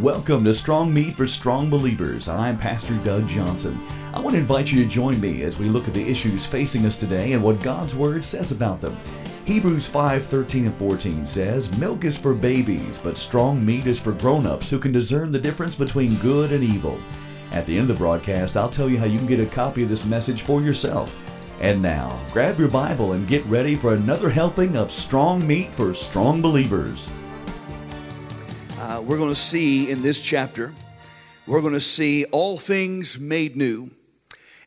Welcome to Strong Meat for Strong Believers. I'm Pastor Doug Johnson. I want to invite you to join me as we look at the issues facing us today and what God's Word says about them. Hebrews 5 13 and 14 says, Milk is for babies, but strong meat is for grown ups who can discern the difference between good and evil. At the end of the broadcast, I'll tell you how you can get a copy of this message for yourself. And now, grab your Bible and get ready for another helping of strong meat for strong believers. Uh, we're going to see in this chapter, we're going to see all things made new.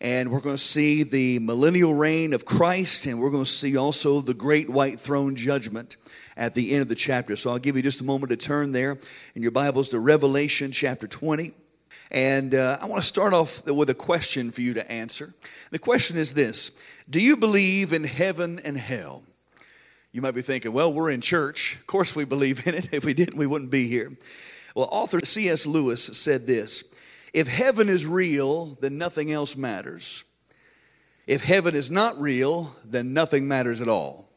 And we're going to see the millennial reign of Christ, and we're going to see also the great white throne judgment at the end of the chapter. So I'll give you just a moment to turn there in your Bibles to Revelation chapter 20. And uh, I want to start off with a question for you to answer. The question is this Do you believe in heaven and hell? You might be thinking, well, we're in church. Of course, we believe in it. If we didn't, we wouldn't be here. Well, author C.S. Lewis said this If heaven is real, then nothing else matters. If heaven is not real, then nothing matters at all.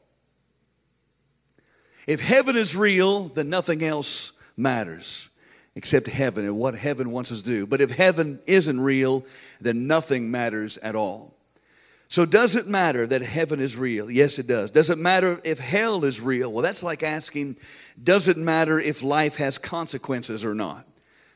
If heaven is real, then nothing else matters except heaven and what heaven wants us to do. But if heaven isn't real, then nothing matters at all. So, does it matter that heaven is real? Yes, it does. Does it matter if hell is real? Well, that's like asking, does it matter if life has consequences or not?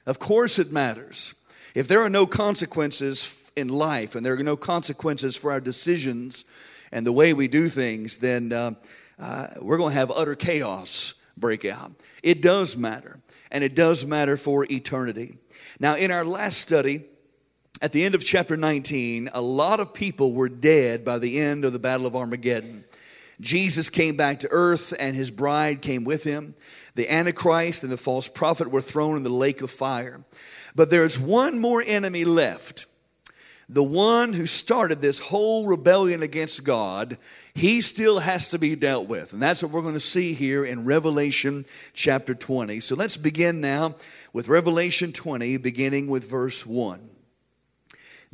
Of course, it matters. If there are no consequences in life and there are no consequences for our decisions and the way we do things, then uh, uh, we're going to have utter chaos break out. It does matter, and it does matter for eternity. Now, in our last study, at the end of chapter 19, a lot of people were dead by the end of the Battle of Armageddon. Jesus came back to earth and his bride came with him. The Antichrist and the false prophet were thrown in the lake of fire. But there's one more enemy left. The one who started this whole rebellion against God, he still has to be dealt with. And that's what we're going to see here in Revelation chapter 20. So let's begin now with Revelation 20, beginning with verse 1.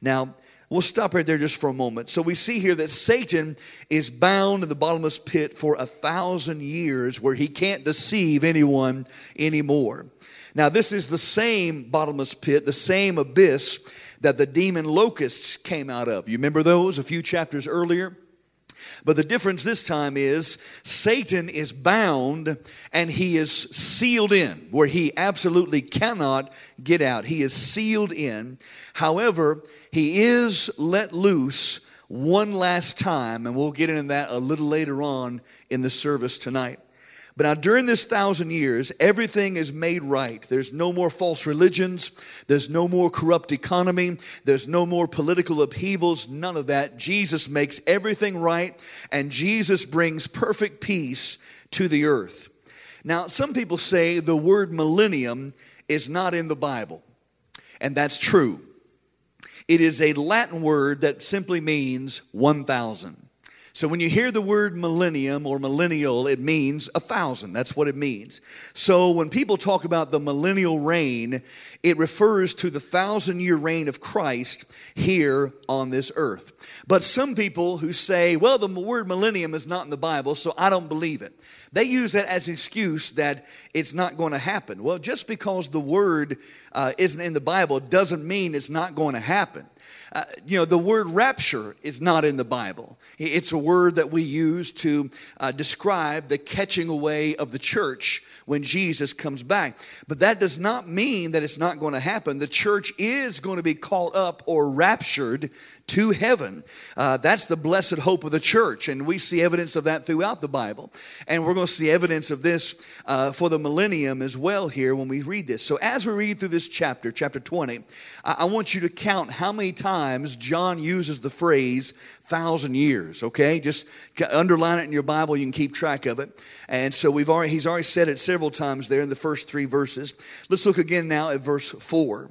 Now, we'll stop right there just for a moment. So we see here that Satan is bound in the bottomless pit for a thousand years where he can't deceive anyone anymore. Now, this is the same bottomless pit, the same abyss that the demon locusts came out of. You remember those a few chapters earlier? But the difference this time is Satan is bound and he is sealed in, where he absolutely cannot get out. He is sealed in. However, he is let loose one last time, and we'll get into that a little later on in the service tonight. But now, during this thousand years, everything is made right. There's no more false religions. There's no more corrupt economy. There's no more political upheavals. None of that. Jesus makes everything right, and Jesus brings perfect peace to the earth. Now, some people say the word millennium is not in the Bible, and that's true. It is a Latin word that simply means 1,000. So when you hear the word millennium or millennial, it means a thousand. That's what it means. So when people talk about the millennial reign, it refers to the thousand year reign of Christ here on this earth. But some people who say, well, the word millennium is not in the Bible, so I don't believe it. They use that as an excuse that it's not going to happen. Well, just because the word uh, isn't in the Bible doesn't mean it's not going to happen. Uh, you know, the word rapture is not in the Bible. It's a word that we use to uh, describe the catching away of the church when Jesus comes back. But that does not mean that it's not going to happen. The church is going to be caught up or raptured to heaven. Uh, that's the blessed hope of the church, and we see evidence of that throughout the Bible. And we're going to see evidence of this uh, for the millennium as well here when we read this. So, as we read through this chapter, chapter 20, I, I want you to count how many times John uses the phrase thousand years, okay? Just underline it in your Bible, you can keep track of it. And so we've already, he's already said it several times there in the first three verses. Let's look again now at verse 4.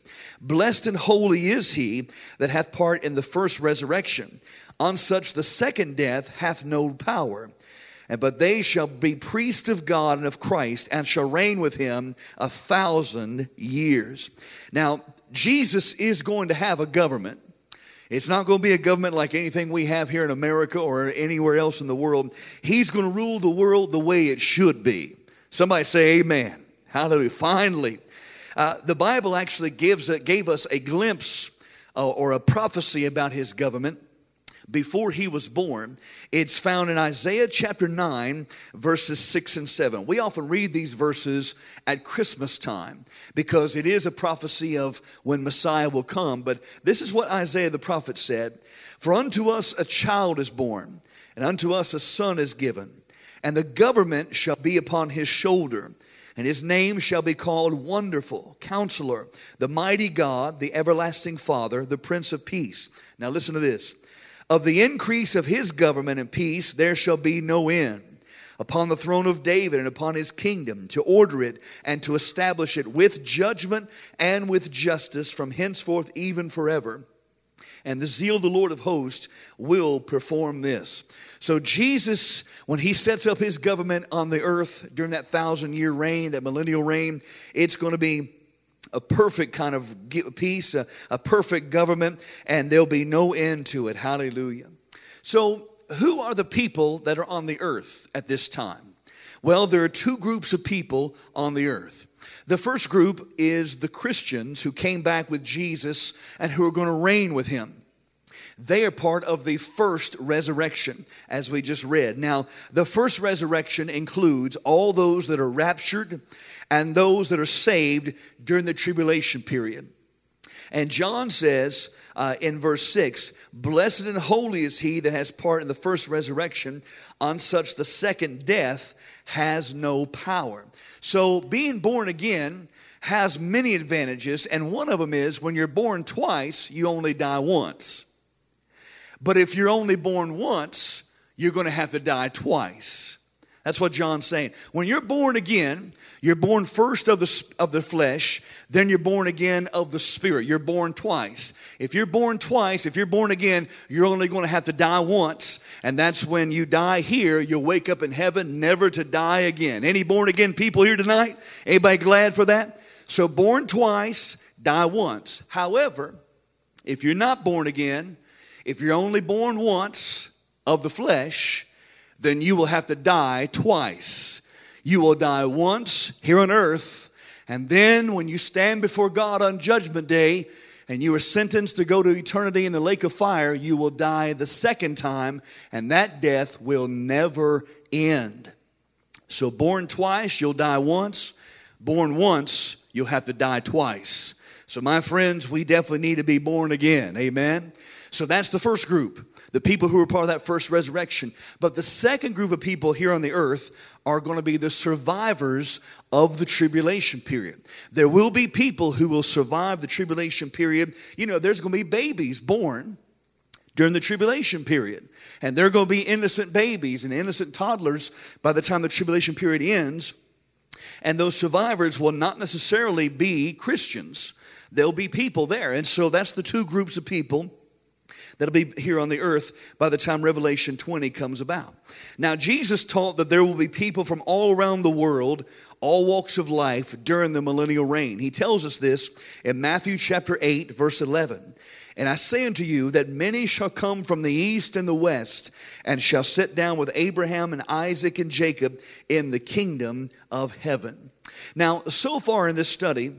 Blessed and holy is he that hath part in the first resurrection. On such the second death hath no power but they shall be priests of God and of Christ and shall reign with him a thousand years. Now, Jesus is going to have a government. It's not going to be a government like anything we have here in America or anywhere else in the world. He's going to rule the world the way it should be. Somebody say amen. Hallelujah. Finally, uh, the Bible actually gives a, gave us a glimpse uh, or a prophecy about his government before he was born. It's found in Isaiah chapter 9, verses 6 and 7. We often read these verses at Christmas time because it is a prophecy of when Messiah will come. But this is what Isaiah the prophet said For unto us a child is born, and unto us a son is given, and the government shall be upon his shoulder. And his name shall be called Wonderful, Counselor, the Mighty God, the Everlasting Father, the Prince of Peace. Now listen to this. Of the increase of his government and peace there shall be no end upon the throne of David and upon his kingdom, to order it and to establish it with judgment and with justice from henceforth even forever. And the zeal of the Lord of hosts will perform this. So, Jesus, when he sets up his government on the earth during that thousand year reign, that millennial reign, it's going to be a perfect kind of peace, a, a perfect government, and there'll be no end to it. Hallelujah. So, who are the people that are on the earth at this time? Well, there are two groups of people on the earth. The first group is the Christians who came back with Jesus and who are going to reign with him. They are part of the first resurrection, as we just read. Now, the first resurrection includes all those that are raptured and those that are saved during the tribulation period. And John says uh, in verse 6 Blessed and holy is he that has part in the first resurrection, on such the second death has no power. So, being born again has many advantages, and one of them is when you're born twice, you only die once. But if you're only born once, you're going to have to die twice. That's what John's saying. When you're born again, you're born first of the, of the flesh, then you're born again of the spirit. You're born twice. If you're born twice, if you're born again, you're only going to have to die once. And that's when you die here, you'll wake up in heaven never to die again. Any born again people here tonight? Anybody glad for that? So, born twice, die once. However, if you're not born again, if you're only born once of the flesh, then you will have to die twice. You will die once here on earth, and then when you stand before God on Judgment Day and you are sentenced to go to eternity in the lake of fire, you will die the second time, and that death will never end. So, born twice, you'll die once. Born once, you'll have to die twice. So, my friends, we definitely need to be born again. Amen. So that's the first group, the people who were part of that first resurrection. But the second group of people here on the earth are going to be the survivors of the tribulation period. There will be people who will survive the tribulation period. You know, there's going to be babies born during the tribulation period. And they're going to be innocent babies and innocent toddlers by the time the tribulation period ends. And those survivors will not necessarily be Christians. There'll be people there. And so that's the two groups of people that'll be here on the earth by the time Revelation 20 comes about. Now, Jesus taught that there will be people from all around the world, all walks of life during the millennial reign. He tells us this in Matthew chapter 8, verse 11. And I say unto you that many shall come from the east and the west, and shall sit down with Abraham and Isaac and Jacob in the kingdom of heaven. Now, so far in this study,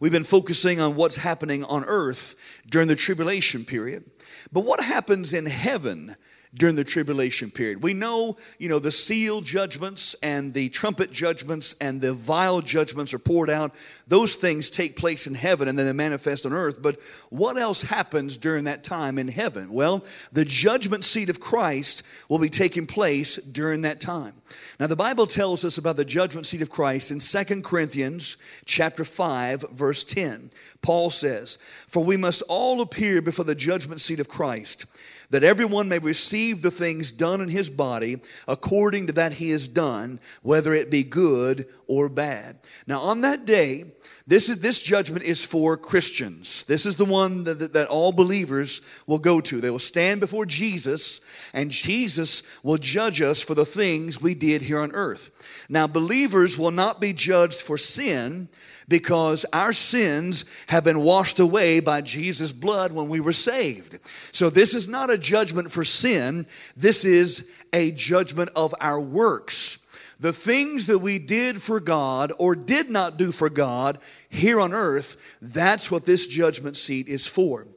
We've been focusing on what's happening on earth during the tribulation period. But what happens in heaven during the tribulation period. We know, you know, the seal judgments and the trumpet judgments and the vial judgments are poured out. Those things take place in heaven and then they manifest on earth. But what else happens during that time in heaven? Well, the judgment seat of Christ will be taking place during that time. Now the Bible tells us about the judgment seat of Christ in 2 Corinthians chapter 5 verse 10. Paul says, "For we must all appear before the judgment seat of Christ." That everyone may receive the things done in his body according to that he has done, whether it be good or bad. Now, on that day, this, is, this judgment is for Christians. This is the one that, that, that, all believers will go to. They will stand before Jesus, and Jesus will judge us for the things we did here on earth. Now, believers will not be judged for sin because our sins have been washed away by Jesus' blood when we were saved. So, this is not a judgment for sin, this is a judgment of our works. The things that we did for God or did not do for God here on earth, that's what this judgment seat is for.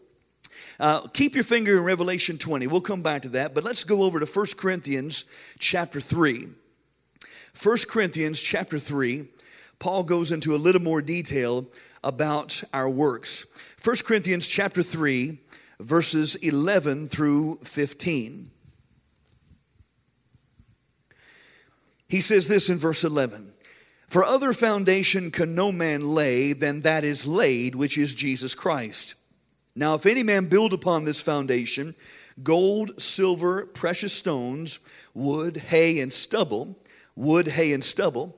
Uh, keep your finger in Revelation 20. We'll come back to that, but let's go over to 1 Corinthians chapter 3. 1 Corinthians chapter 3 Paul goes into a little more detail about our works. 1 Corinthians chapter 3, verses 11 through 15. He says this in verse 11 For other foundation can no man lay than that is laid, which is Jesus Christ. Now, if any man build upon this foundation gold, silver, precious stones, wood, hay, and stubble, wood, hay, and stubble,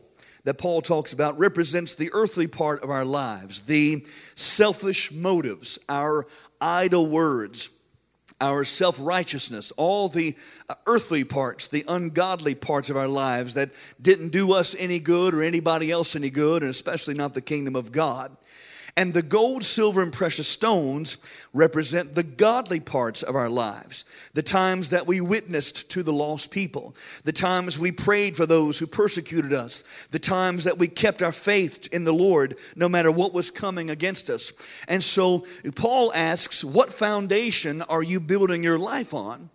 that Paul talks about represents the earthly part of our lives, the selfish motives, our idle words, our self righteousness, all the uh, earthly parts, the ungodly parts of our lives that didn't do us any good or anybody else any good, and especially not the kingdom of God. And the gold, silver, and precious stones represent the godly parts of our lives. The times that we witnessed to the lost people, the times we prayed for those who persecuted us, the times that we kept our faith in the Lord no matter what was coming against us. And so Paul asks, What foundation are you building your life on?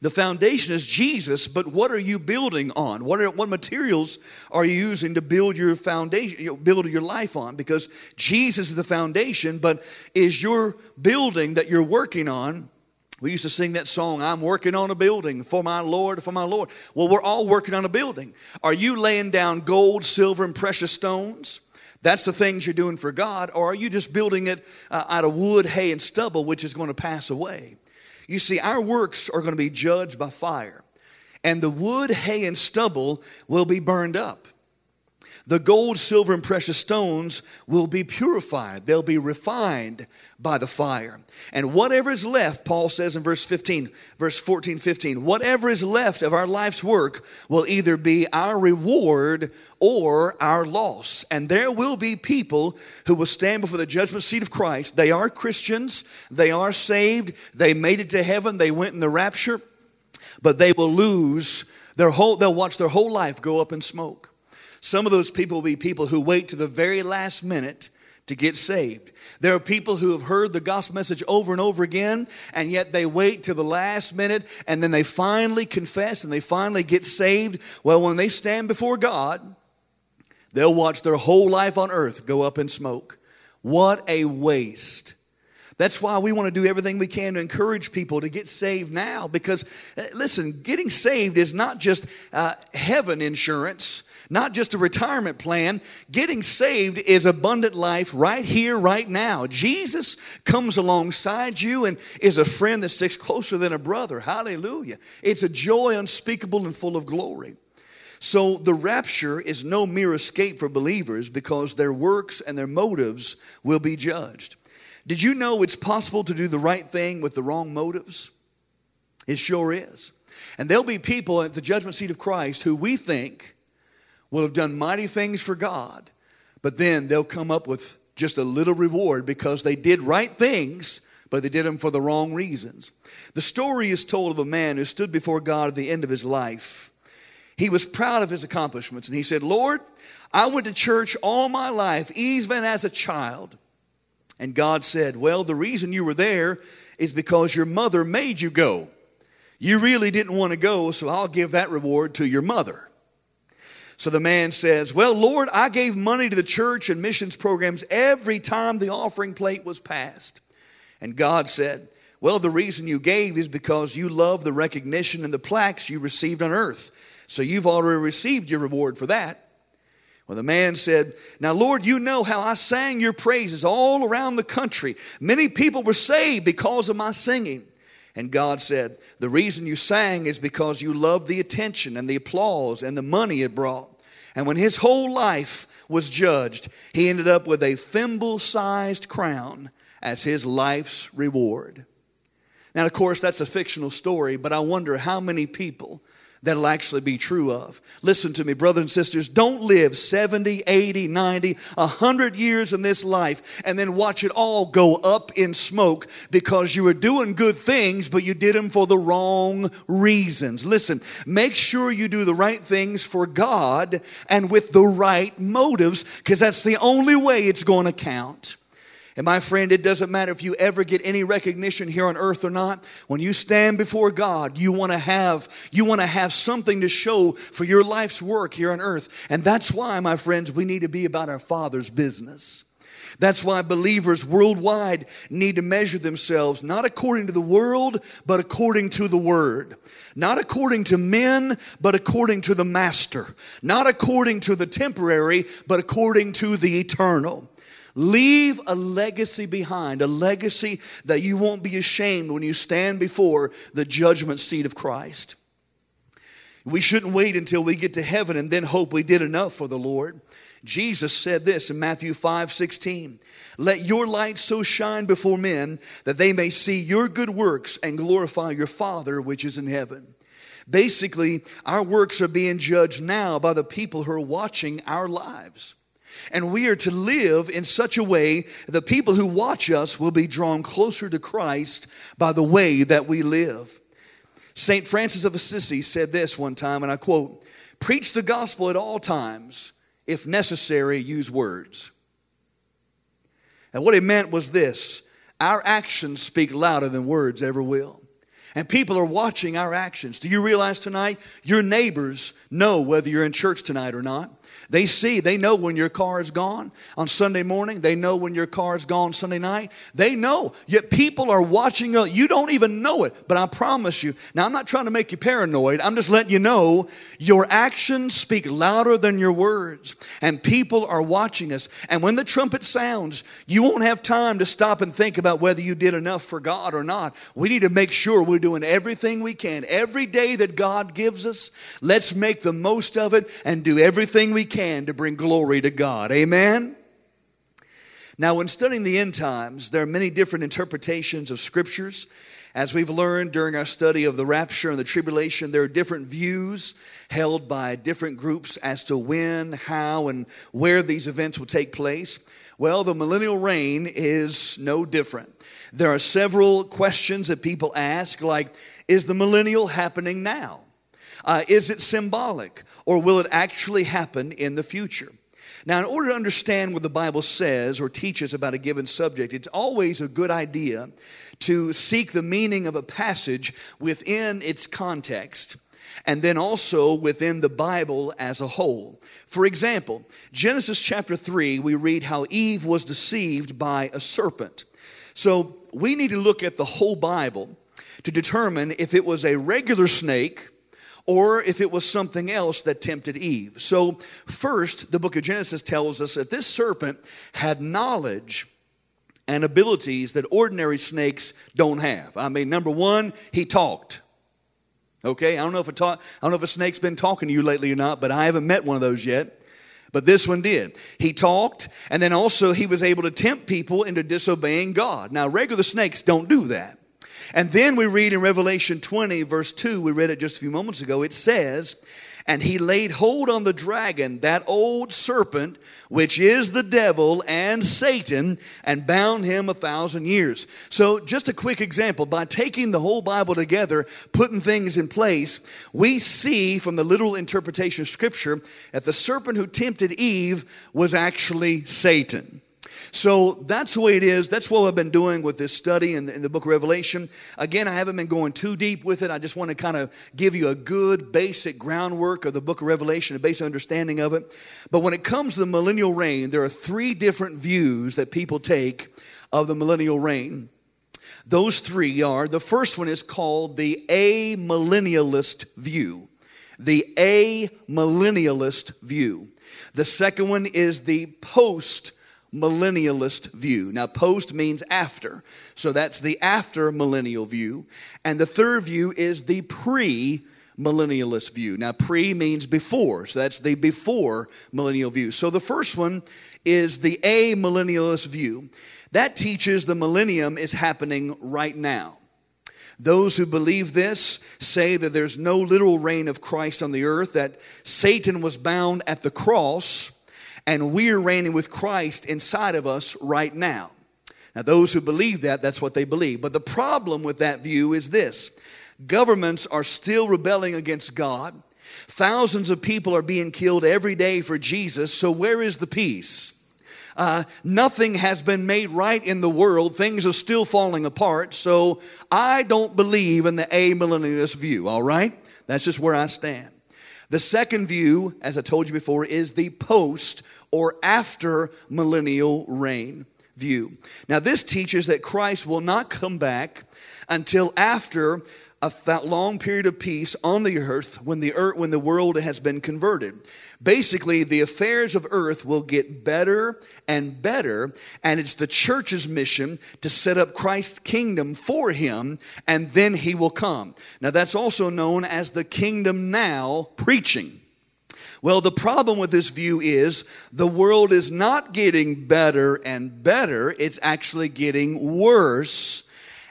The foundation is Jesus, but what are you building on? What, are, what materials are you using to build your foundation, build your life on? Because Jesus is the foundation, but is your building that you're working on we used to sing that song, I'm working on a building for my Lord, for my Lord. Well, we're all working on a building. Are you laying down gold, silver, and precious stones? That's the things you're doing for God, or are you just building it uh, out of wood, hay, and stubble, which is going to pass away? You see, our works are going to be judged by fire, and the wood, hay, and stubble will be burned up. The gold, silver, and precious stones will be purified. They'll be refined by the fire. And whatever is left, Paul says in verse 15, verse 14, 15, whatever is left of our life's work will either be our reward or our loss. And there will be people who will stand before the judgment seat of Christ. They are Christians, they are saved, they made it to heaven, they went in the rapture, but they will lose their whole, they'll watch their whole life go up in smoke. Some of those people will be people who wait to the very last minute to get saved. There are people who have heard the gospel message over and over again, and yet they wait till the last minute and then they finally confess and they finally get saved. Well, when they stand before God, they'll watch their whole life on earth go up in smoke. What a waste. That's why we want to do everything we can to encourage people to get saved now because, uh, listen, getting saved is not just uh, heaven insurance not just a retirement plan. Getting saved is abundant life right here, right now. Jesus comes alongside you and is a friend that sticks closer than a brother. Hallelujah. It's a joy unspeakable and full of glory. So the rapture is no mere escape for believers because their works and their motives will be judged. Did you know it's possible to do the right thing with the wrong motives? It sure is. And there'll be people at the judgment seat of Christ who we think will have done mighty things for God, but then they'll come up with just a little reward because they did right things, but they did them for the wrong reasons. The story is told of a man who stood before God at the end of his life. He was proud of his accomplishments and he said, Lord, I went to church all my life, even as a child. And God said, Well, the reason you were there is because your mother made you go. You really didn't want to go, so I'll give that reward to your mother. So the man says, Well, Lord, I gave money to the church and missions programs every time the offering plate was passed. And God said, Well, the reason you gave is because you love the recognition and the plaques you received on earth. So you've already received your reward for that. Well, the man said, Now, Lord, you know how I sang your praises all around the country. Many people were saved because of my singing. And God said, The reason you sang is because you loved the attention and the applause and the money it brought. And when his whole life was judged, he ended up with a thimble sized crown as his life's reward. Now, of course, that's a fictional story, but I wonder how many people that'll actually be true of. Listen to me, brothers and sisters. Don't live 70, 80, 90, 100 years in this life and then watch it all go up in smoke because you were doing good things, but you did them for the wrong reasons. Listen, make sure you do the right things for God and with the right motives because that's the only way it's going to count. And my friend, it doesn't matter if you ever get any recognition here on earth or not. When you stand before God, you want to have you want to have something to show for your life's work here on earth. And that's why, my friends, we need to be about our Father's business. That's why believers worldwide need to measure themselves not according to the world, but according to the Word. Not according to men, but according to the Master. Not according to the temporary, but according to the eternal. Leave a legacy behind, a legacy that you won't be ashamed when you stand before the judgment seat of Christ. We shouldn't wait until we get to heaven and then hope we did enough for the Lord. Jesus said this in Matthew 5 16. Let your light so shine before men that they may see your good works and glorify your Father which is in heaven. Basically, our works are being judged now by the people who are watching our lives. And we are to live in such a way that people who watch us will be drawn closer to Christ by the way that we live. St. Francis of Assisi said this one time, and I quote Preach the gospel at all times, if necessary, use words. And what he meant was this our actions speak louder than words ever will. And people are watching our actions. Do you realize tonight your neighbors know whether you're in church tonight or not? They see, they know when your car is gone on Sunday morning. They know when your car is gone Sunday night. They know. Yet people are watching. You don't even know it, but I promise you. Now, I'm not trying to make you paranoid. I'm just letting you know your actions speak louder than your words. And people are watching us. And when the trumpet sounds, you won't have time to stop and think about whether you did enough for God or not. We need to make sure we're doing everything we can. Every day that God gives us, let's make the most of it and do everything we can can to bring glory to God. Amen? Now, when studying the end times, there are many different interpretations of scriptures. As we've learned during our study of the rapture and the tribulation, there are different views held by different groups as to when, how, and where these events will take place. Well, the millennial reign is no different. There are several questions that people ask, like, is the millennial happening now? Uh, is it symbolic or will it actually happen in the future? Now, in order to understand what the Bible says or teaches about a given subject, it's always a good idea to seek the meaning of a passage within its context and then also within the Bible as a whole. For example, Genesis chapter 3, we read how Eve was deceived by a serpent. So we need to look at the whole Bible to determine if it was a regular snake or if it was something else that tempted Eve. So, first, the book of Genesis tells us that this serpent had knowledge and abilities that ordinary snakes don't have. I mean, number one, he talked. Okay, I don't know if a talk, I don't know if a snake's been talking to you lately or not, but I haven't met one of those yet. But this one did. He talked, and then also he was able to tempt people into disobeying God. Now, regular snakes don't do that. And then we read in Revelation 20, verse 2, we read it just a few moments ago, it says, and he laid hold on the dragon, that old serpent, which is the devil and Satan, and bound him a thousand years. So, just a quick example by taking the whole Bible together, putting things in place, we see from the literal interpretation of Scripture that the serpent who tempted Eve was actually Satan. So that's the way it is. That's what I've been doing with this study in the, in the book of Revelation. Again, I haven't been going too deep with it. I just want to kind of give you a good basic groundwork of the book of Revelation, a basic understanding of it. But when it comes to the millennial reign, there are three different views that people take of the millennial reign. Those three are the first one is called the amillennialist view. The amillennialist view. The second one is the post millennialist view. Now, post means after. So that's the after millennial view. And the third view is the pre millennialist view. Now, pre means before. So that's the before millennial view. So the first one is the a millennialist view. That teaches the millennium is happening right now. Those who believe this say that there's no literal reign of Christ on the earth, that Satan was bound at the cross and we're reigning with Christ inside of us right now. Now, those who believe that, that's what they believe. But the problem with that view is this governments are still rebelling against God. Thousands of people are being killed every day for Jesus. So, where is the peace? Uh, nothing has been made right in the world. Things are still falling apart. So, I don't believe in the amillennialist view, all right? That's just where I stand. The second view, as I told you before, is the post or after millennial reign view. Now, this teaches that Christ will not come back until after a that long period of peace on the earth when the earth when the world has been converted. Basically the affairs of earth will get better and better and it's the church's mission to set up christ's kingdom for him and then he will come. Now that's also known as the kingdom now preaching well, the problem with this view is the world is not getting better and better, it's actually getting worse.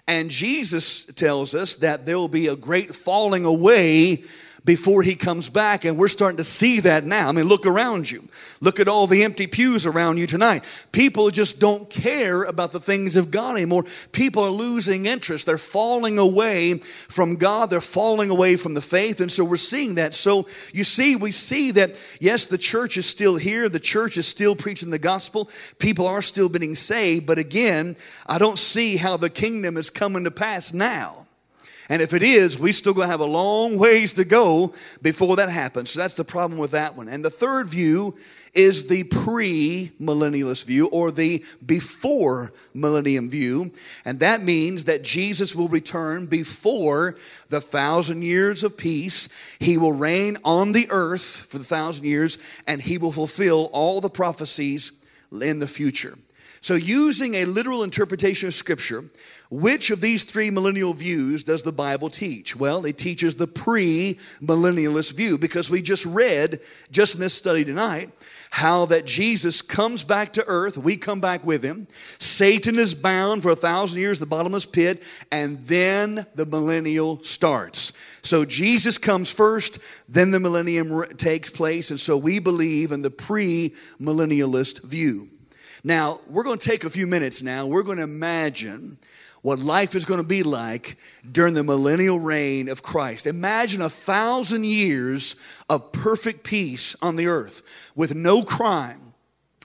And Jesus tells us that there will be a great falling away before he comes back. And we're starting to see that now. I mean, look around you. Look at all the empty pews around you tonight. People just don't care about the things of God anymore. People are losing interest. They're falling away from God. They're falling away from the faith. And so we're seeing that. So you see, we see that, yes, the church is still here. The church is still preaching the gospel. People are still being saved. But again, I don't see how the kingdom is coming to pass now. And if it is, we still going to have a long ways to go before that happens. So that's the problem with that one. And the third view is the pre millennialist view or the before millennium view. And that means that Jesus will return before the thousand years of peace. He will reign on the earth for the thousand years and he will fulfill all the prophecies in the future. So, using a literal interpretation of Scripture, which of these three millennial views does the Bible teach? Well, it teaches the pre millennialist view because we just read, just in this study tonight, how that Jesus comes back to earth, we come back with him. Satan is bound for a thousand years, the bottomless pit, and then the millennial starts. So Jesus comes first, then the millennium takes place, and so we believe in the pre millennialist view. Now, we're going to take a few minutes now. We're going to imagine what life is going to be like during the millennial reign of Christ. Imagine a thousand years of perfect peace on the earth with no crime,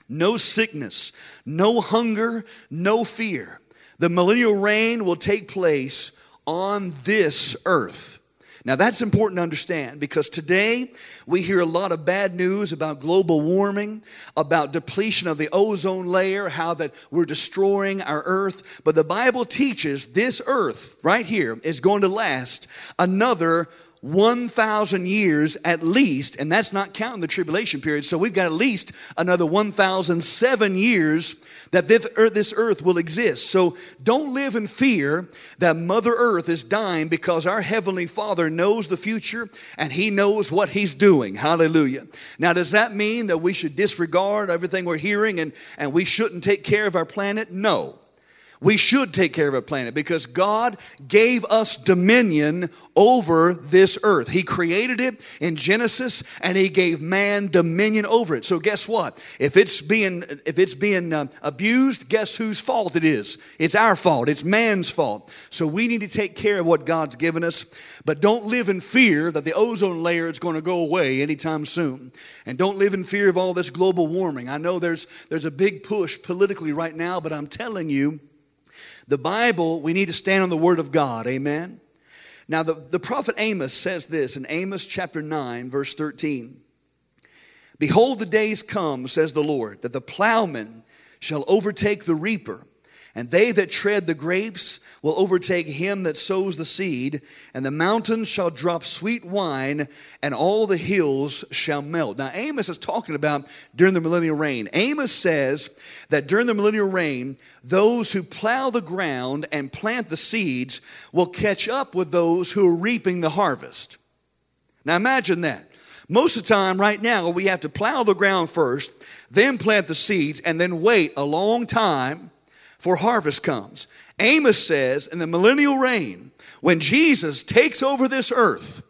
no sickness, no hunger, no fear. The millennial reign will take place on this earth. Now, that's important to understand because today we hear a lot of bad news about global warming, about depletion of the ozone layer, how that we're destroying our earth. But the Bible teaches this earth right here is going to last another 1,000 years at least, and that's not counting the tribulation period. So we've got at least another 1,007 years that this earth, this earth will exist. So don't live in fear that Mother Earth is dying because our Heavenly Father knows the future and He knows what He's doing. Hallelujah. Now, does that mean that we should disregard everything we're hearing and, and we shouldn't take care of our planet? No. We should take care of our planet because God gave us dominion over this earth. He created it in Genesis and he gave man dominion over it. So guess what? If it's being if it's being uh, abused, guess whose fault it is? It's our fault. It's man's fault. So we need to take care of what God's given us, but don't live in fear that the ozone layer is going to go away anytime soon. And don't live in fear of all this global warming. I know there's there's a big push politically right now, but I'm telling you the Bible, we need to stand on the Word of God. Amen. Now, the, the prophet Amos says this in Amos chapter 9, verse 13 Behold, the days come, says the Lord, that the plowman shall overtake the reaper and they that tread the grapes will overtake him that sows the seed, and the mountains shall drop sweet wine, and all the hills shall melt. Now, Amos is talking about during the millennial reign. Amos says that during the millennial reign, those who plow the ground and plant the seeds will catch up with those who are reaping the harvest. Now, imagine that. Most of the time, right now, we have to plow the ground first, then plant the seeds, and then wait a long time for harvest comes. Amos says in the millennial reign, when Jesus takes over this earth,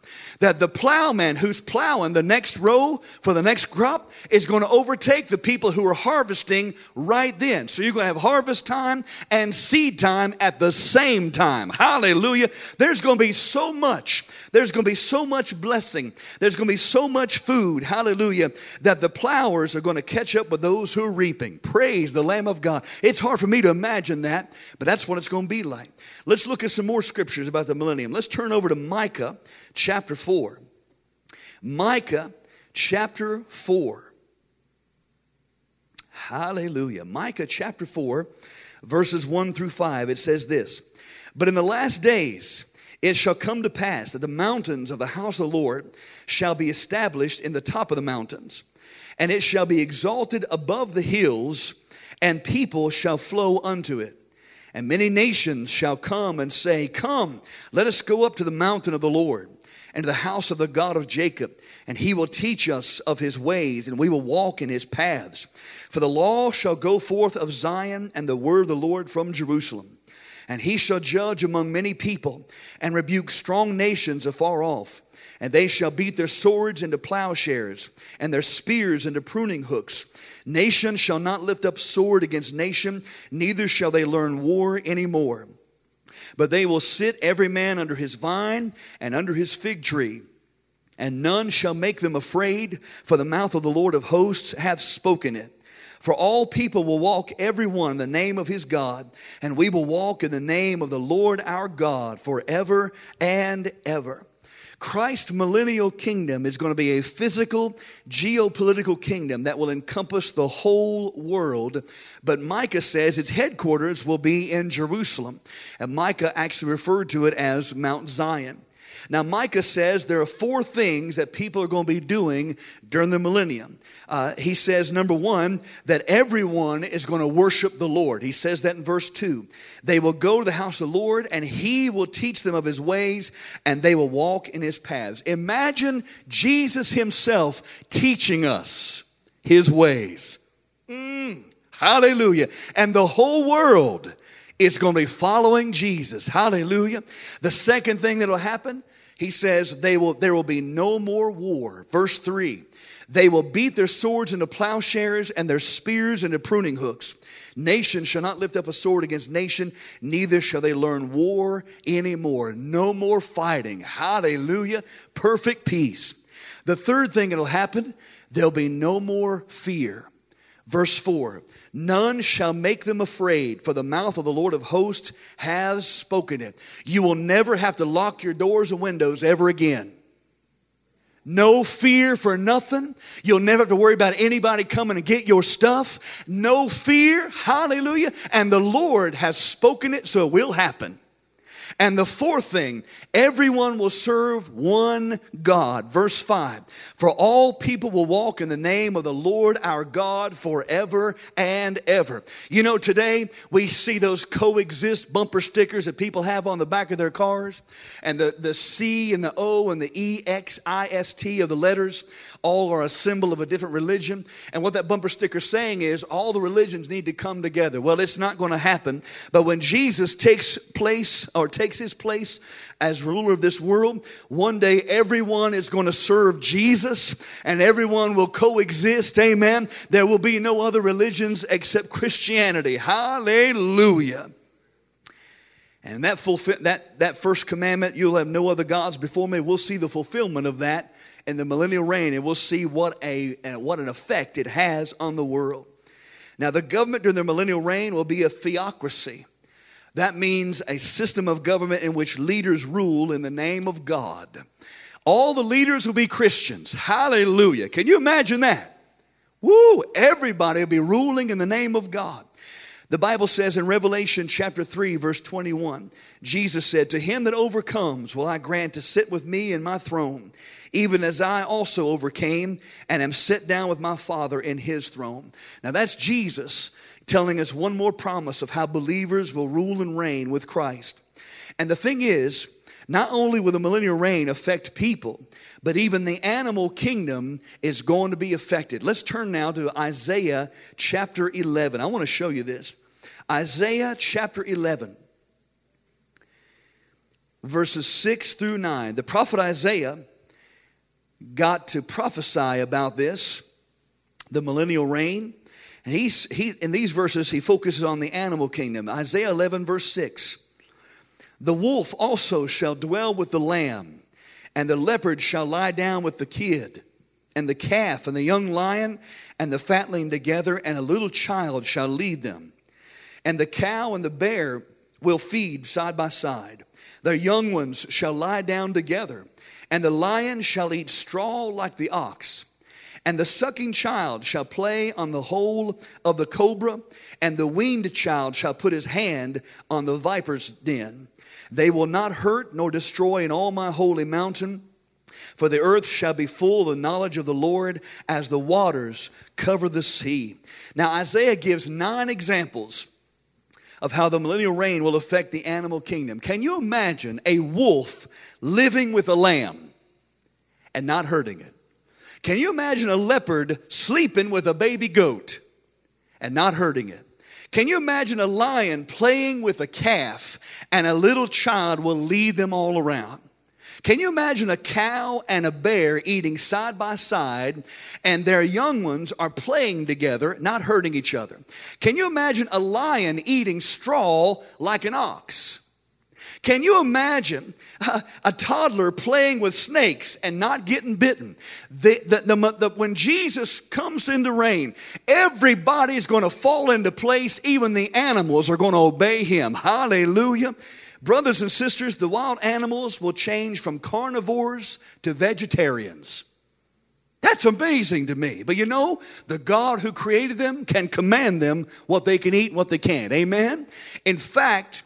that the plowman who's plowing the next row for the next crop is going to overtake the people who are harvesting right then. So you're going to have harvest time and seed time at the same time. Hallelujah. There's going to be so much. There's going to be so much blessing. There's going to be so much food. Hallelujah. That the plowers are going to catch up with those who are reaping. Praise the Lamb of God. It's hard for me to imagine that, but that's what it's going to be like. Let's look at some more scriptures about the millennium. Let's turn over to Micah chapter 4. Micah chapter 4. Hallelujah. Micah chapter 4, verses 1 through 5. It says this But in the last days it shall come to pass that the mountains of the house of the Lord shall be established in the top of the mountains, and it shall be exalted above the hills, and people shall flow unto it. And many nations shall come and say, Come, let us go up to the mountain of the Lord and the house of the God of Jacob, and he will teach us of his ways, and we will walk in his paths. For the law shall go forth of Zion, and the word of the Lord from Jerusalem. And he shall judge among many people, and rebuke strong nations afar off. And they shall beat their swords into plowshares, and their spears into pruning hooks. Nation shall not lift up sword against nation, neither shall they learn war any more. But they will sit every man under his vine and under his fig tree, and none shall make them afraid, for the mouth of the Lord of hosts hath spoken it. For all people will walk every one in the name of his God, and we will walk in the name of the Lord our God forever and ever. Christ's millennial kingdom is going to be a physical, geopolitical kingdom that will encompass the whole world. But Micah says its headquarters will be in Jerusalem. And Micah actually referred to it as Mount Zion. Now, Micah says there are four things that people are going to be doing during the millennium. Uh, he says, number one, that everyone is going to worship the Lord. He says that in verse two. They will go to the house of the Lord, and he will teach them of his ways, and they will walk in his paths. Imagine Jesus himself teaching us his ways. Mm, hallelujah. And the whole world is going to be following Jesus. Hallelujah. The second thing that will happen he says they will, there will be no more war. Verse 3 They will beat their swords into plowshares and their spears into pruning hooks. Nation shall not lift up a sword against nation, neither shall they learn war anymore. No more fighting. Hallelujah. Perfect peace. The third thing that'll happen, there'll be no more fear. Verse 4 None shall make them afraid, for the mouth of the Lord of hosts has spoken it. You will never have to lock your doors and windows ever again. No fear for nothing. You'll never have to worry about anybody coming and get your stuff. No fear. Hallelujah. And the Lord has spoken it, so it will happen. And the fourth thing, everyone will serve one God. Verse 5 For all people will walk in the name of the Lord our God forever and ever. You know, today we see those coexist bumper stickers that people have on the back of their cars, and the, the C and the O and the E X I S T of the letters all are a symbol of a different religion. And what that bumper sticker is saying is all the religions need to come together. Well, it's not going to happen. But when Jesus takes place or takes his place as ruler of this world, one day everyone is going to serve Jesus and everyone will coexist. Amen. There will be no other religions except Christianity. Hallelujah. And that, fulfill, that, that first commandment, you'll have no other gods before me, we'll see the fulfillment of that in the millennial reign, and we'll see what, a, what an effect it has on the world. Now, the government during the millennial reign will be a theocracy. That means a system of government in which leaders rule in the name of God. All the leaders will be Christians. Hallelujah. Can you imagine that? Woo! Everybody will be ruling in the name of God. The Bible says in Revelation chapter 3, verse 21, Jesus said, To him that overcomes will I grant to sit with me in my throne even as I also overcame and am set down with my Father in his throne. Now that's Jesus telling us one more promise of how believers will rule and reign with Christ. And the thing is, not only will the millennial reign affect people, but even the animal kingdom is going to be affected. Let's turn now to Isaiah chapter 11. I want to show you this. Isaiah chapter 11, verses 6 through 9. The prophet Isaiah got to prophesy about this, the millennial reign. And he's, he, in these verses, he focuses on the animal kingdom. Isaiah 11, verse 6. The wolf also shall dwell with the lamb, and the leopard shall lie down with the kid, and the calf and the young lion and the fatling together, and a little child shall lead them. And the cow and the bear will feed side by side. Their young ones shall lie down together and the lion shall eat straw like the ox. And the sucking child shall play on the hole of the cobra, and the weaned child shall put his hand on the viper's den. They will not hurt nor destroy in all my holy mountain. For the earth shall be full of the knowledge of the Lord as the waters cover the sea. Now, Isaiah gives nine examples of how the millennial reign will affect the animal kingdom. Can you imagine a wolf living with a lamb and not hurting it? Can you imagine a leopard sleeping with a baby goat and not hurting it? Can you imagine a lion playing with a calf and a little child will lead them all around? Can you imagine a cow and a bear eating side by side and their young ones are playing together, not hurting each other? Can you imagine a lion eating straw like an ox? Can you imagine a, a toddler playing with snakes and not getting bitten? The, the, the, when Jesus comes into reign, everybody's going to fall into place. Even the animals are going to obey him. Hallelujah. Brothers and sisters, the wild animals will change from carnivores to vegetarians. That's amazing to me. But you know, the God who created them can command them what they can eat and what they can't. Amen? In fact,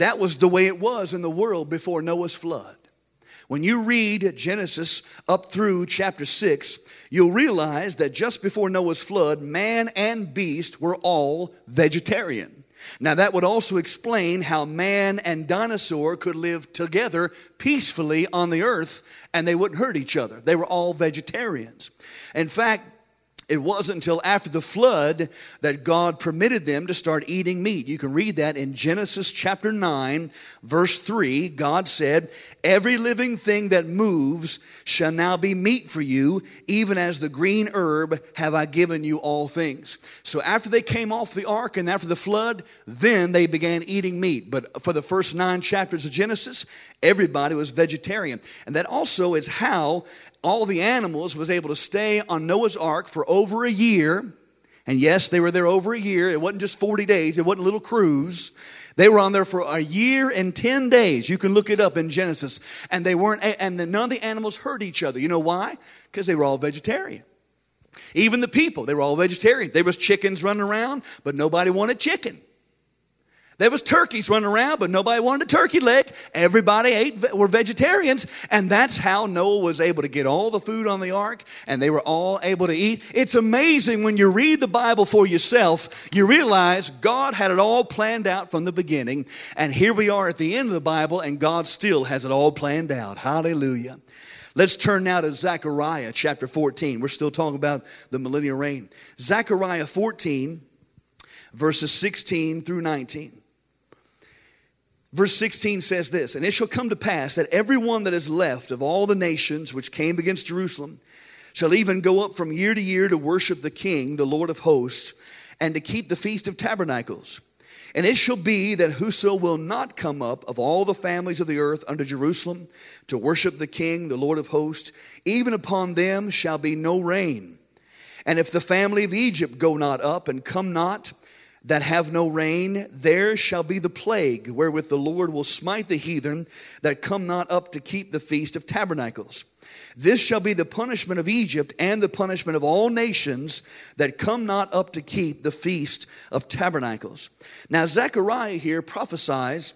that was the way it was in the world before Noah's flood. When you read Genesis up through chapter 6, you'll realize that just before Noah's flood, man and beast were all vegetarian. Now, that would also explain how man and dinosaur could live together peacefully on the earth and they wouldn't hurt each other. They were all vegetarians. In fact, it wasn't until after the flood that God permitted them to start eating meat. You can read that in Genesis chapter 9, verse 3. God said, Every living thing that moves shall now be meat for you, even as the green herb have I given you all things. So after they came off the ark and after the flood, then they began eating meat. But for the first nine chapters of Genesis, everybody was vegetarian. And that also is how all the animals was able to stay on Noah's ark for over a year. And yes, they were there over a year. It wasn't just 40 days, it wasn't a little cruise. They were on there for a year and 10 days. You can look it up in Genesis. And they weren't, and none of the animals hurt each other. You know why? Because they were all vegetarian. Even the people, they were all vegetarian. There was chickens running around, but nobody wanted chicken. There was turkeys running around, but nobody wanted a turkey leg. Everybody ate were vegetarians, and that's how Noah was able to get all the food on the ark, and they were all able to eat. It's amazing when you read the Bible for yourself, you realize God had it all planned out from the beginning, and here we are at the end of the Bible, and God still has it all planned out. Hallelujah. Let's turn now to Zechariah chapter 14. We're still talking about the millennial reign. Zechariah 14, verses 16 through 19. Verse 16 says this And it shall come to pass that everyone that is left of all the nations which came against Jerusalem shall even go up from year to year to worship the King, the Lord of hosts, and to keep the Feast of Tabernacles. And it shall be that whoso will not come up of all the families of the earth unto Jerusalem to worship the King, the Lord of hosts, even upon them shall be no rain. And if the family of Egypt go not up and come not, that have no rain, there shall be the plague wherewith the Lord will smite the heathen that come not up to keep the feast of tabernacles. This shall be the punishment of Egypt and the punishment of all nations that come not up to keep the feast of tabernacles. Now, Zechariah here prophesies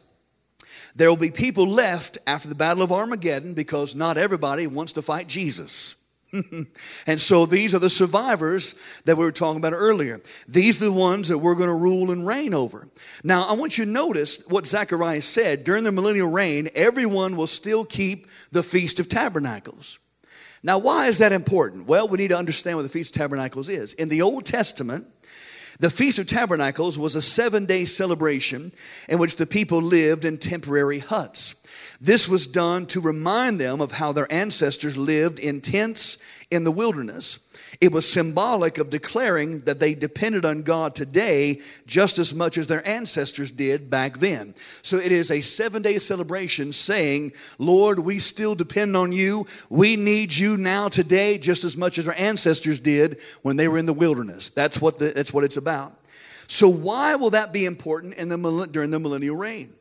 there will be people left after the battle of Armageddon because not everybody wants to fight Jesus. and so these are the survivors that we were talking about earlier. These are the ones that we're going to rule and reign over. Now, I want you to notice what Zechariah said. During the millennial reign, everyone will still keep the Feast of Tabernacles. Now, why is that important? Well, we need to understand what the Feast of Tabernacles is. In the Old Testament, the Feast of Tabernacles was a seven day celebration in which the people lived in temporary huts. This was done to remind them of how their ancestors lived in tents in the wilderness. It was symbolic of declaring that they depended on God today just as much as their ancestors did back then. So it is a seven day celebration saying, Lord, we still depend on you. We need you now today just as much as our ancestors did when they were in the wilderness. That's what, the, that's what it's about. So, why will that be important in the, during the millennial reign?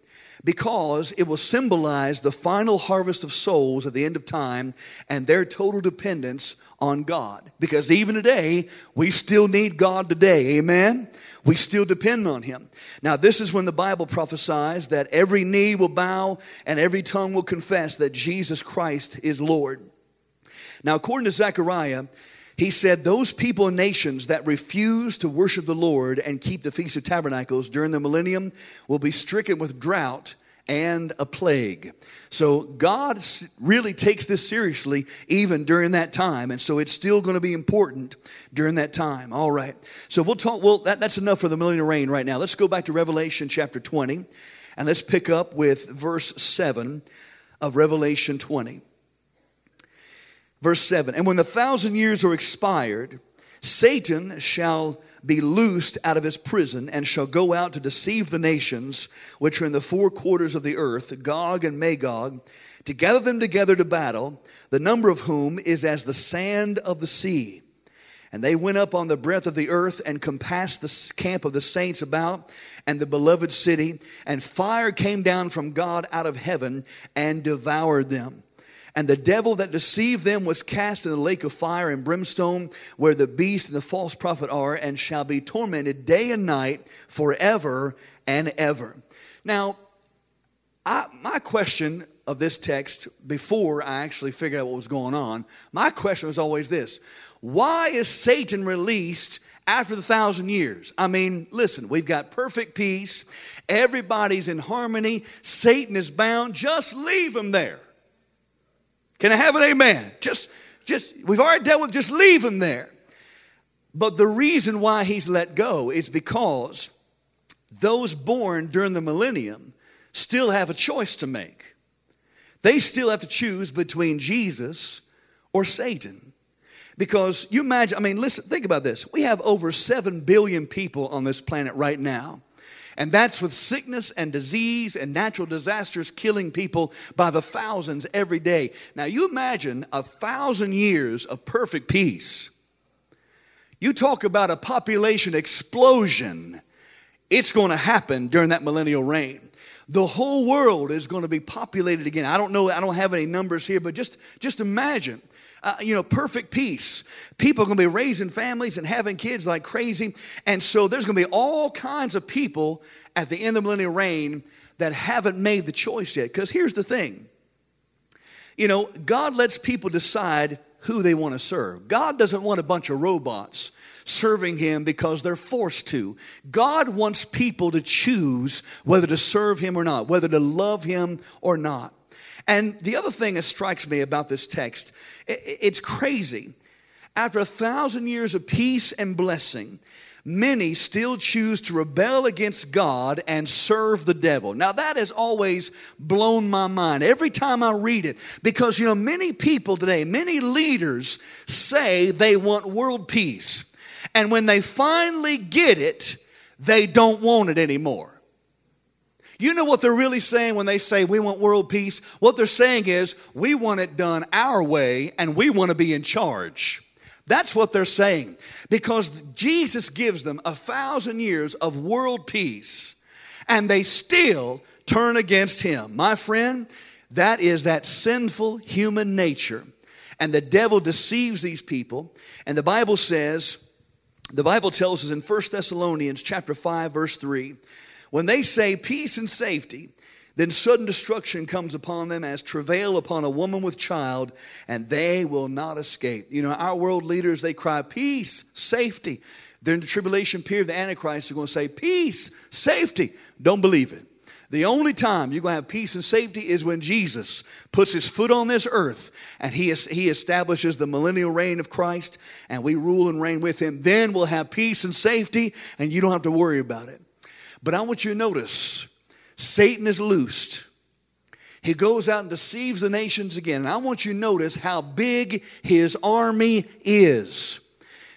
Because it will symbolize the final harvest of souls at the end of time and their total dependence on God. Because even today, we still need God today. Amen? We still depend on Him. Now, this is when the Bible prophesies that every knee will bow and every tongue will confess that Jesus Christ is Lord. Now, according to Zechariah, he said, Those people and nations that refuse to worship the Lord and keep the Feast of Tabernacles during the millennium will be stricken with drought and a plague. So God really takes this seriously even during that time. And so it's still going to be important during that time. All right. So we'll talk, well, that, that's enough for the millennial reign right now. Let's go back to Revelation chapter 20 and let's pick up with verse 7 of Revelation 20. Verse 7 And when the thousand years are expired, Satan shall be loosed out of his prison and shall go out to deceive the nations which are in the four quarters of the earth, Gog and Magog, to gather them together to battle, the number of whom is as the sand of the sea. And they went up on the breadth of the earth and compassed the camp of the saints about and the beloved city, and fire came down from God out of heaven and devoured them. And the devil that deceived them was cast in the lake of fire and brimstone, where the beast and the false prophet are, and shall be tormented day and night forever and ever. Now, I, my question of this text before I actually figured out what was going on, my question was always this Why is Satan released after the thousand years? I mean, listen, we've got perfect peace, everybody's in harmony, Satan is bound, just leave him there. Can I have an amen? Just, just, we've already dealt with, just leave him there. But the reason why he's let go is because those born during the millennium still have a choice to make. They still have to choose between Jesus or Satan. Because you imagine, I mean, listen, think about this. We have over 7 billion people on this planet right now. And that's with sickness and disease and natural disasters killing people by the thousands every day. Now, you imagine a thousand years of perfect peace. You talk about a population explosion, it's going to happen during that millennial reign. The whole world is going to be populated again. I don't know, I don't have any numbers here, but just, just imagine uh, you know, perfect peace. People are going to be raising families and having kids like crazy. And so there's going to be all kinds of people at the end of the millennial reign that haven't made the choice yet. Because here's the thing you know, God lets people decide who they want to serve. God doesn't want a bunch of robots serving Him because they're forced to. God wants people to choose whether to serve Him or not, whether to love Him or not. And the other thing that strikes me about this text, it's crazy. After a thousand years of peace and blessing, many still choose to rebel against God and serve the devil. Now, that has always blown my mind every time I read it because, you know, many people today, many leaders say they want world peace. And when they finally get it, they don't want it anymore. You know what they're really saying when they say we want world peace? What they're saying is we want it done our way and we want to be in charge. That's what they're saying. Because Jesus gives them a thousand years of world peace, and they still turn against him. My friend, that is that sinful human nature. And the devil deceives these people. And the Bible says, the Bible tells us in 1 Thessalonians chapter 5, verse 3, when they say peace and safety, then sudden destruction comes upon them as travail upon a woman with child, and they will not escape. You know, our world leaders, they cry peace, safety. During the tribulation period, the Antichrist is going to say peace, safety. Don't believe it. The only time you're going to have peace and safety is when Jesus puts his foot on this earth and he, he establishes the millennial reign of Christ and we rule and reign with him. Then we'll have peace and safety and you don't have to worry about it. But I want you to notice Satan is loosed. He goes out and deceives the nations again. And I want you to notice how big his army is.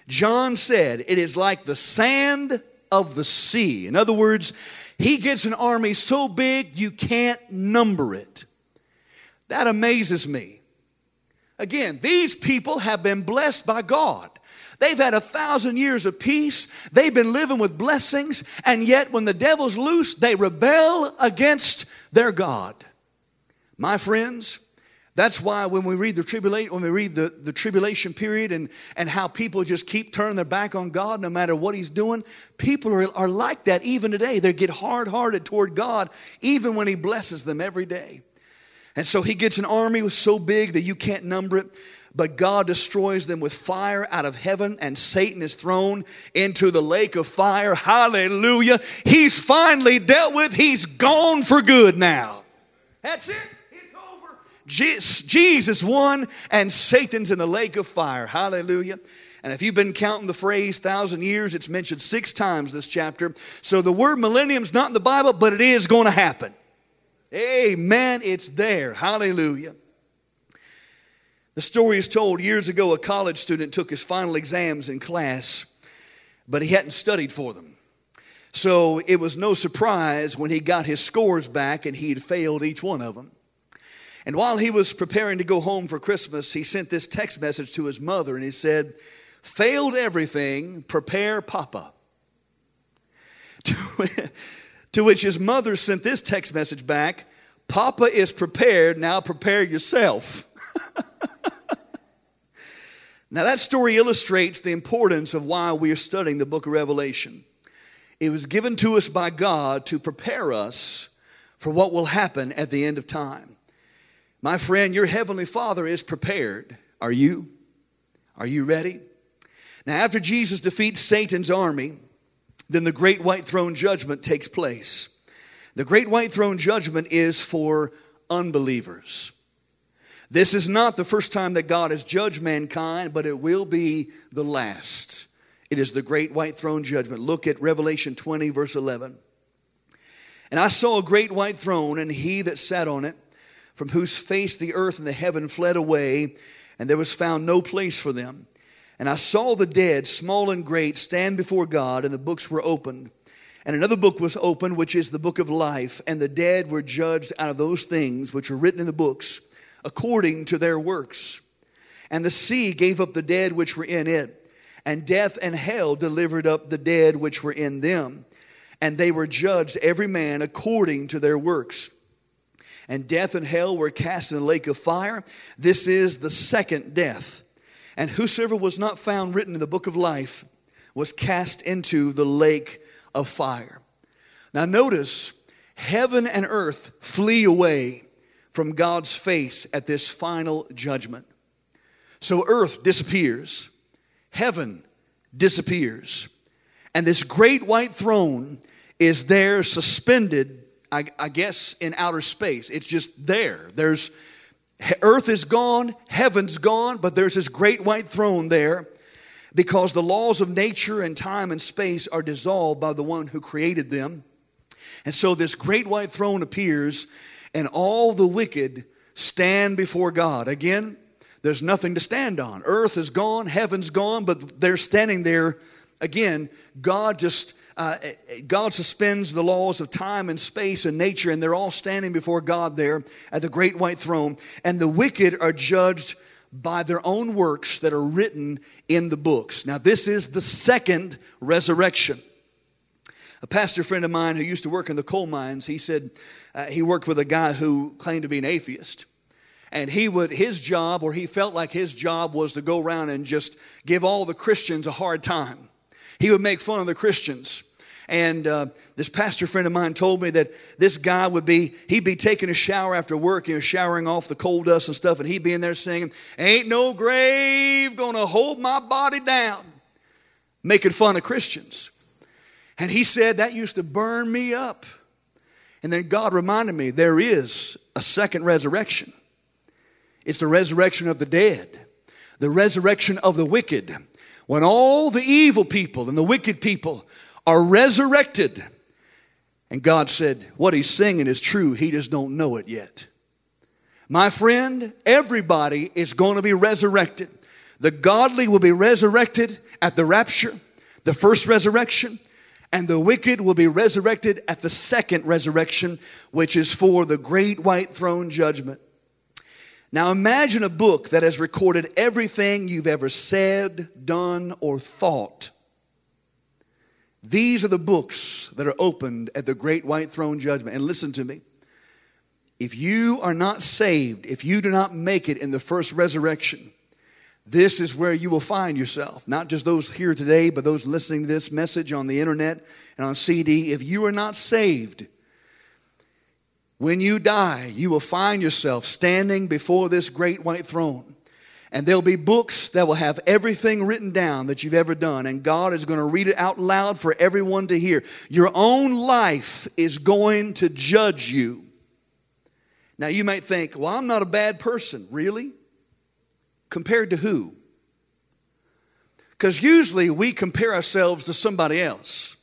John said, It is like the sand of the sea. In other words, he gets an army so big you can't number it. That amazes me. Again, these people have been blessed by God. They've had a thousand years of peace. They've been living with blessings. And yet, when the devil's loose, they rebel against their God. My friends, that's why when we read the tribulation, when we read the, the tribulation period and, and how people just keep turning their back on God no matter what He's doing, people are, are like that even today. They get hard hearted toward God even when He blesses them every day. And so He gets an army so big that you can't number it but God destroys them with fire out of heaven, and Satan is thrown into the lake of fire. Hallelujah. He's finally dealt with, he's gone for good now. That's it. It's over. Jesus won, and Satan's in the lake of fire. Hallelujah. And if you've been counting the phrase thousand years, it's mentioned six times this chapter. So the word millennium's not in the Bible, but it is going to happen. Amen. It's there. Hallelujah. The story is told years ago a college student took his final exams in class, but he hadn't studied for them. So it was no surprise when he got his scores back and he'd failed each one of them. And while he was preparing to go home for Christmas, he sent this text message to his mother and he said, Failed everything, prepare Papa. To which his mother sent this text message back Papa is prepared, now prepare yourself. now, that story illustrates the importance of why we are studying the book of Revelation. It was given to us by God to prepare us for what will happen at the end of time. My friend, your heavenly Father is prepared. Are you? Are you ready? Now, after Jesus defeats Satan's army, then the great white throne judgment takes place. The great white throne judgment is for unbelievers. This is not the first time that God has judged mankind, but it will be the last. It is the great white throne judgment. Look at Revelation 20, verse 11. And I saw a great white throne, and he that sat on it, from whose face the earth and the heaven fled away, and there was found no place for them. And I saw the dead, small and great, stand before God, and the books were opened. And another book was opened, which is the book of life, and the dead were judged out of those things which are written in the books according to their works. And the sea gave up the dead which were in it, and death and hell delivered up the dead which were in them. And they were judged every man according to their works. and death and hell were cast in the lake of fire. This is the second death. And whosoever was not found written in the book of life was cast into the lake of fire. Now, notice heaven and earth flee away from God's face at this final judgment. So, earth disappears, heaven disappears, and this great white throne is there suspended, I, I guess, in outer space. It's just there. There's earth is gone, heaven's gone, but there's this great white throne there because the laws of nature and time and space are dissolved by the one who created them. And so this great white throne appears, and all the wicked stand before God. Again, there's nothing to stand on. Earth is gone, heaven's gone, but they're standing there. Again, God just uh, God suspends the laws of time and space and nature, and they're all standing before God there at the great white throne. And the wicked are judged by their own works that are written in the books. Now, this is the second resurrection. A pastor friend of mine who used to work in the coal mines, he said uh, he worked with a guy who claimed to be an atheist. And he would, his job, or he felt like his job was to go around and just give all the Christians a hard time. He would make fun of the Christians. And uh, this pastor friend of mine told me that this guy would be, he'd be taking a shower after work, you know, showering off the coal dust and stuff, and he'd be in there singing, Ain't no grave gonna hold my body down, making fun of Christians. And he said that used to burn me up. And then God reminded me there is a second resurrection. It's the resurrection of the dead, the resurrection of the wicked. When all the evil people and the wicked people are resurrected. And God said, What he's singing is true, he just don't know it yet. My friend, everybody is going to be resurrected. The godly will be resurrected at the rapture, the first resurrection, and the wicked will be resurrected at the second resurrection, which is for the great white throne judgment. Now imagine a book that has recorded everything you've ever said, done, or thought. These are the books that are opened at the great white throne judgment. And listen to me. If you are not saved, if you do not make it in the first resurrection, this is where you will find yourself. Not just those here today, but those listening to this message on the internet and on CD. If you are not saved, when you die, you will find yourself standing before this great white throne. And there'll be books that will have everything written down that you've ever done. And God is going to read it out loud for everyone to hear. Your own life is going to judge you. Now, you might think, well, I'm not a bad person. Really? Compared to who? Because usually we compare ourselves to somebody else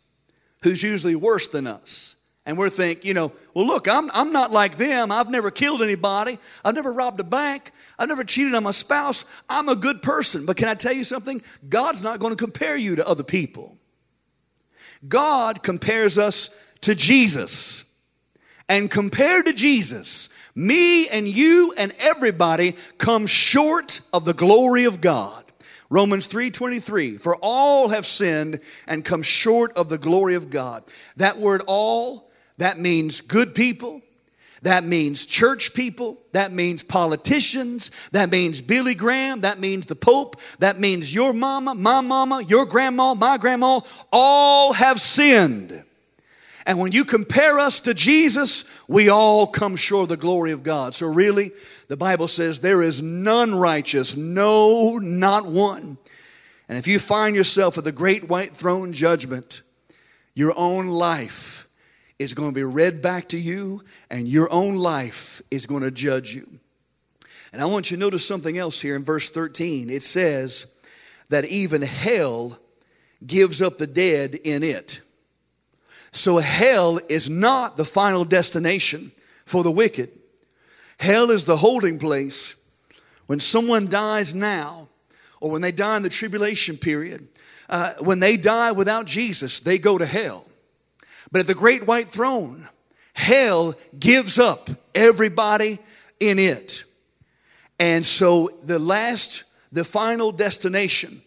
who's usually worse than us. And we're think, you know, well, look, I'm, I'm not like them. I've never killed anybody. I've never robbed a bank. I've never cheated on my spouse. I'm a good person. But can I tell you something? God's not going to compare you to other people. God compares us to Jesus. And compared to Jesus, me and you and everybody come short of the glory of God. Romans 3:23 For all have sinned and come short of the glory of God. That word all that means good people. That means church people. That means politicians. That means Billy Graham. That means the Pope. That means your mama, my mama, your grandma, my grandma. All have sinned. And when you compare us to Jesus, we all come short of the glory of God. So, really, the Bible says there is none righteous, no, not one. And if you find yourself at the great white throne judgment, your own life is going to be read back to you, and your own life is going to judge you. And I want you to notice something else here in verse 13. It says that even hell gives up the dead in it. So hell is not the final destination for the wicked. Hell is the holding place when someone dies now, or when they die in the tribulation period. Uh, when they die without Jesus, they go to hell. But at the great white throne, hell gives up everybody in it. And so the last, the final destination,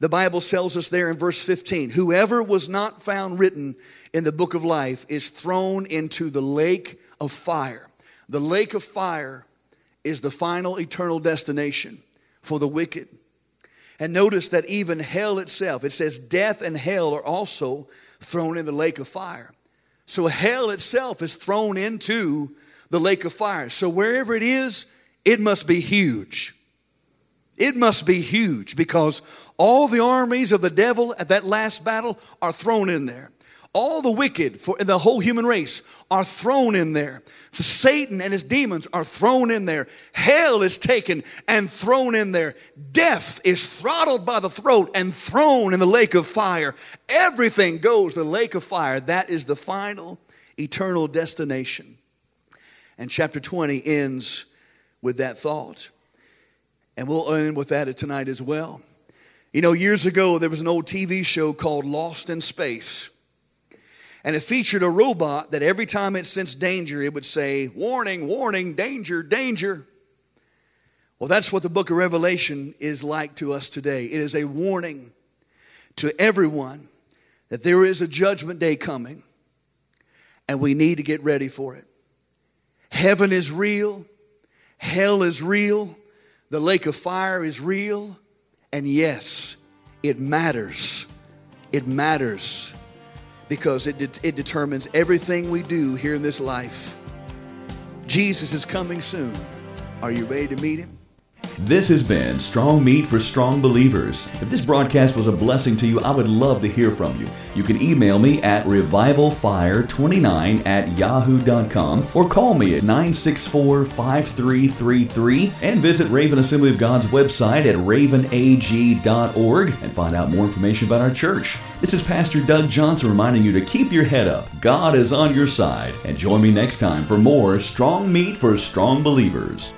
the Bible tells us there in verse 15 whoever was not found written in the book of life is thrown into the lake of fire. the lake of fire is the final eternal destination for the wicked. And notice that even hell itself, it says death and hell are also thrown in the lake of fire. So hell itself is thrown into the lake of fire. So wherever it is, it must be huge. It must be huge because all the armies of the devil at that last battle are thrown in there. All the wicked for the whole human race are thrown in there. Satan and his demons are thrown in there. Hell is taken and thrown in there. Death is throttled by the throat and thrown in the lake of fire. Everything goes to the lake of fire. That is the final eternal destination. And chapter 20 ends with that thought. And we'll end with that tonight as well. You know, years ago, there was an old TV show called Lost in Space. And it featured a robot that every time it sensed danger, it would say, Warning, warning, danger, danger. Well, that's what the book of Revelation is like to us today. It is a warning to everyone that there is a judgment day coming, and we need to get ready for it. Heaven is real, hell is real, the lake of fire is real, and yes, it matters. It matters because it, de- it determines everything we do here in this life. Jesus is coming soon. Are you ready to meet him? This has been Strong Meat for Strong Believers. If this broadcast was a blessing to you, I would love to hear from you. You can email me at revivalfire29 at yahoo.com or call me at 964 5333 and visit Raven Assembly of God's website at ravenag.org and find out more information about our church. This is Pastor Doug Johnson reminding you to keep your head up. God is on your side. And join me next time for more Strong Meat for Strong Believers.